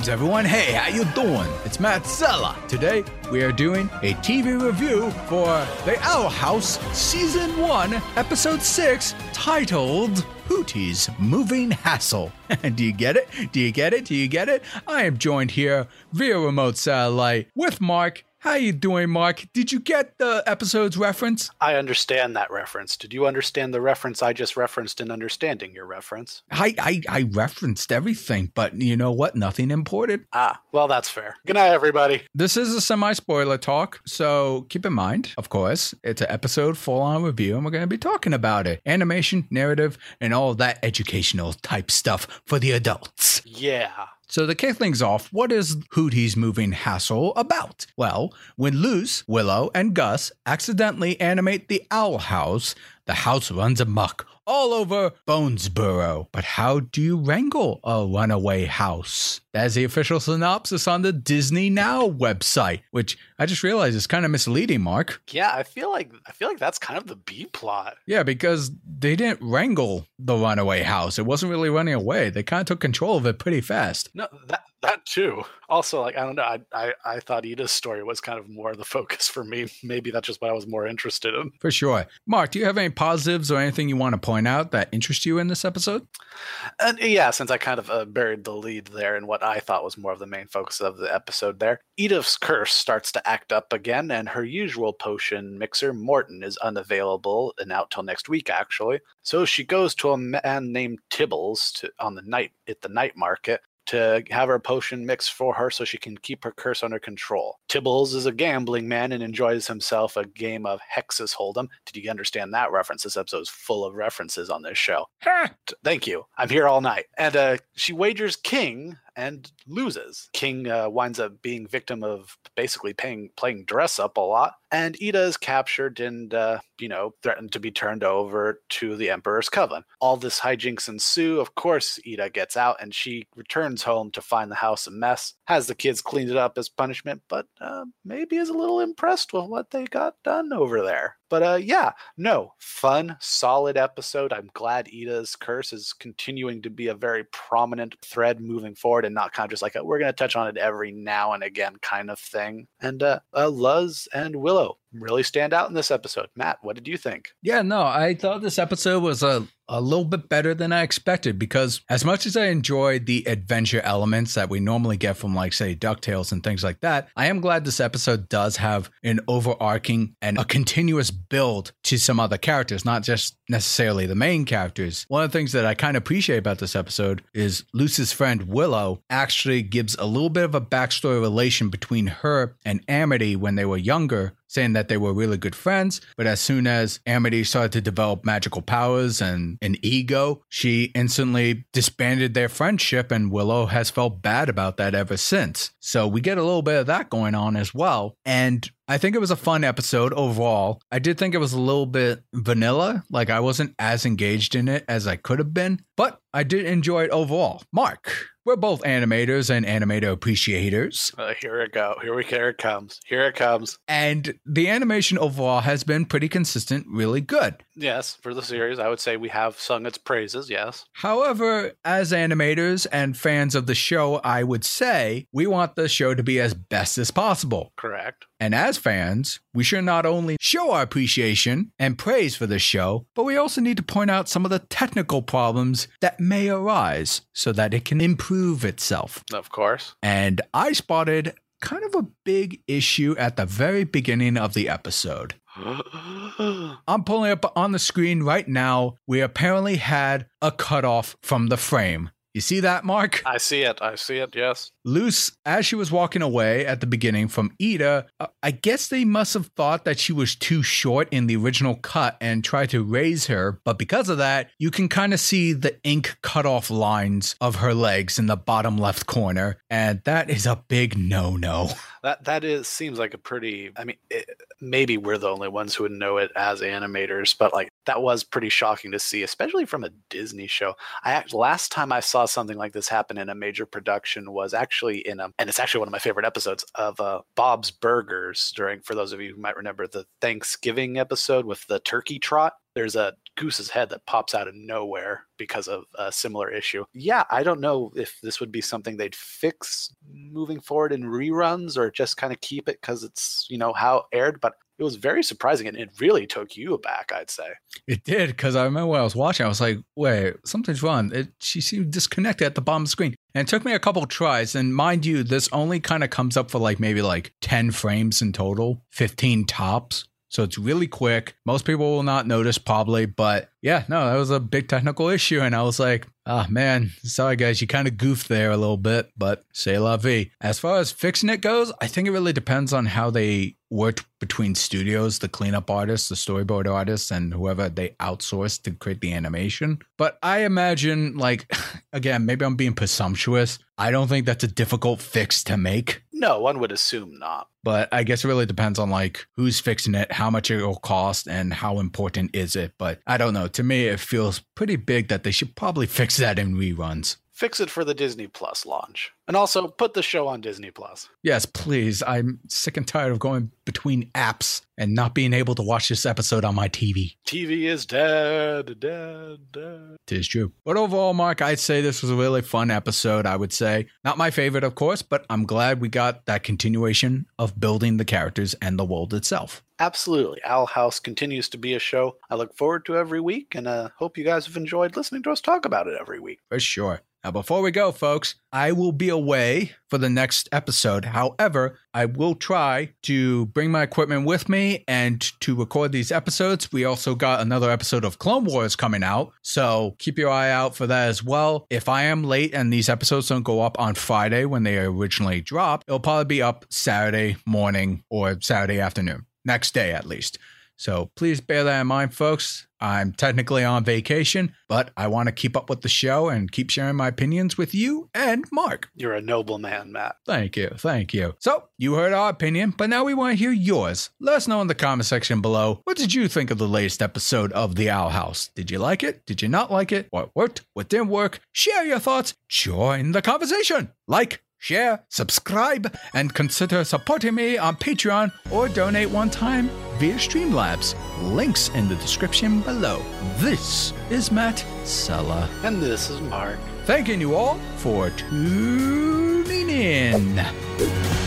Greetings, everyone. Hey, how you doing? It's Matt Sella. Today, we are doing a TV review for The Owl House Season 1, Episode 6, titled Hooty's Moving Hassle. Do you get it? Do you get it? Do you get it? I am joined here via remote satellite with Marc how you doing, Marc? Did you get the episode's reference? I understand that reference. Did you understand the reference I just referenced in understanding your reference? I, I, I referenced everything, but you know what? Nothing imported. Ah, well, that's fair. Good night, everybody. This is a semi spoiler talk, so keep in mind, of course, it's an episode full on review, and we're going to be talking about it animation, narrative, and all that educational type stuff for the adults. Yeah. So to kick things off, what is Hooty's moving hassle about? Well, when Luz, Willow, and Gus accidentally animate the owl house, the house runs amok all over Bonesborough. But how do you wrangle a runaway house? That's the official synopsis on the Disney Now website, which I just realized is kind of misleading, Marc. Yeah, I feel like I feel like that's kind of the B plot. Yeah, because they didn't wrangle the runaway house. It wasn't really running away. They kind of took control of it pretty fast. No, that that too. Also, like I don't know, I, I I thought Eda's story was kind of more the focus for me. Maybe that's just what I was more interested in. For sure. Marc, do you have any positives or anything you want to point out that interest you in this episode? And yeah, since I kind of uh, buried the lead there in what I thought was more of the main focus of the episode there, Eda's curse starts to act up again, and her usual potion mixer, Morton, is unavailable and out till next week, actually. So she goes to a man named Tibbles to, on the night at the night market to have her potion mixed for her so she can keep her curse under control. Tibbles is a gambling man and enjoys himself a game of Hexes Hold'em. Did you understand that reference? This episode is full of references on this show. Thank you. I'm here all night. And uh, she wagers King and loses. King uh, winds up being victim of basically paying, playing dress up a lot, and Eda is captured and uh, you know threatened to be turned over to the Emperor's Coven. All this hijinks ensue. Of course, Eda gets out and she returns home to find the house a mess. Has the kids cleaned it up as punishment, but uh, maybe is a little impressed with what they got done over there. But uh, yeah, no, fun, solid episode. I'm glad Eda's curse is continuing to be a very prominent thread moving forward and not kind of just like a, we're going to touch on it every now and again kind of thing. And uh, uh, Luz and Willow really stand out in this episode. Matt, what did you think? Yeah, no, I thought this episode was a a little bit better than I expected because as much as I enjoyed the adventure elements that we normally get from like say DuckTales and things like that, I am glad this episode does have an overarching and a continuous build to some other characters, not just necessarily the main characters. One of the things that I kind of appreciate about this episode is Lucy's friend Willow actually gives a little bit of a backstory relation between her and Amity when they were younger saying that they were really good friends. But as soon as Amity started to develop magical powers and an ego, she instantly disbanded their friendship, and Willow has felt bad about that ever since. So we get a little bit of that going on as well. And I think it was a fun episode overall. I did think it was a little bit vanilla, like I wasn't as engaged in it as I could have been, but I did enjoy it overall. Marc, we're both animators and animator appreciators. Uh, here it go. Here we here it comes. Here it comes. And the animation overall has been pretty consistent, really good. Yes, for the series, I would say we have sung its praises. Yes. However, as animators and fans of the show, I would say we want the show to be as best as possible. Correct. And as fans, we should not only show our appreciation and praise for the show, but we also need to point out some of the technical problems that may arise so that it can improve itself. Of course. And I spotted kind of a big issue at the very beginning of the episode. I'm pulling up on the screen right now. We apparently had a cutoff from the frame. You see that, Marc? I see it. I see it. Yes. Luz, as she was walking away at the beginning from Eda, uh, I guess they must have thought that she was too short in the original cut and tried to raise her. But because of that, you can kind of see the ink cut off lines of her legs in the bottom left corner. And that is a big no no. That that is seems like a pretty. I mean, it, maybe we're the only ones who would know it as animators, but like that was pretty shocking to see, especially from a Disney show. I act, last time I saw something like this happen in a major production was actually in a, and it's actually one of my favorite episodes of uh, Bob's Burgers during. For those of you who might remember the Thanksgiving episode with the turkey trot, there's a Goose's head that pops out of nowhere because of a similar issue. Yeah, I don't know if this would be something they'd fix moving forward in reruns or just kind of keep it because it's, you know, how aired, but it was very surprising and it really took you aback, I'd say. It did because I remember when I was watching, I was like, "Wait, something's wrong." It, she seemed disconnected at the bottom of the screen, and it took me a couple tries. And mind you, this only kind of comes up for like maybe like ten frames in total, fifteen tops. So it's really quick. Most people will not notice probably, but yeah, no, that was a big technical issue. And I was like, ah, oh, man, sorry guys, you kind of goofed there a little bit, but say la vie. As far as fixing it goes, I think it really depends on how they worked between studios, the cleanup artists, the storyboard artists, and whoever they outsourced to create the animation. But I imagine, like, again, maybe I'm being presumptuous. I don't think that's a difficult fix to make. No, one would assume not. But I guess it really depends on like who's fixing it, how much it will cost, and how important is it. But I don't know. To me, it feels pretty big that they should probably fix that in reruns. Fix it for the Disney Plus launch. And also put the show on Disney Plus. Yes, please. I'm sick and tired of going between apps and not being able to watch this episode on my TV. TV is dead, dead, dead. Tis true. But overall, Marc, I'd say this was a really fun episode, I would say. Not my favorite, of course, but I'm glad we got that continuation of building the characters and the world itself. Absolutely. Owl House continues to be a show I look forward to every week, and uh, hope you guys have enjoyed listening to us talk about it every week. For sure. Now, before we go, folks, I will be away for the next episode. However, I will try to bring my equipment with me and to record these episodes. We also got another episode of Clone Wars coming out, so keep your eye out for that as well. If I am late and these episodes don't go up on Friday when they originally dropped, it'll probably be up Saturday morning or Saturday afternoon, next day at least. So please bear that in mind, folks. I'm technically on vacation, but I want to keep up with the show and keep sharing my opinions with you and Marc. You're a noble man, Matt. Thank you. Thank you. So, you heard our opinion, but now we want to hear yours. Let us know in the comment section below. What did you think of the latest episode of The Owl House? Did you like it? Did you not like it? What worked? What didn't work? Share your thoughts. Join the conversation. Like, share, subscribe, and consider supporting me on Patreon or donate one time via Streamlabs. Links in the description below. This is Matt Sella. And this is Marc. Thanking you all for tuning in.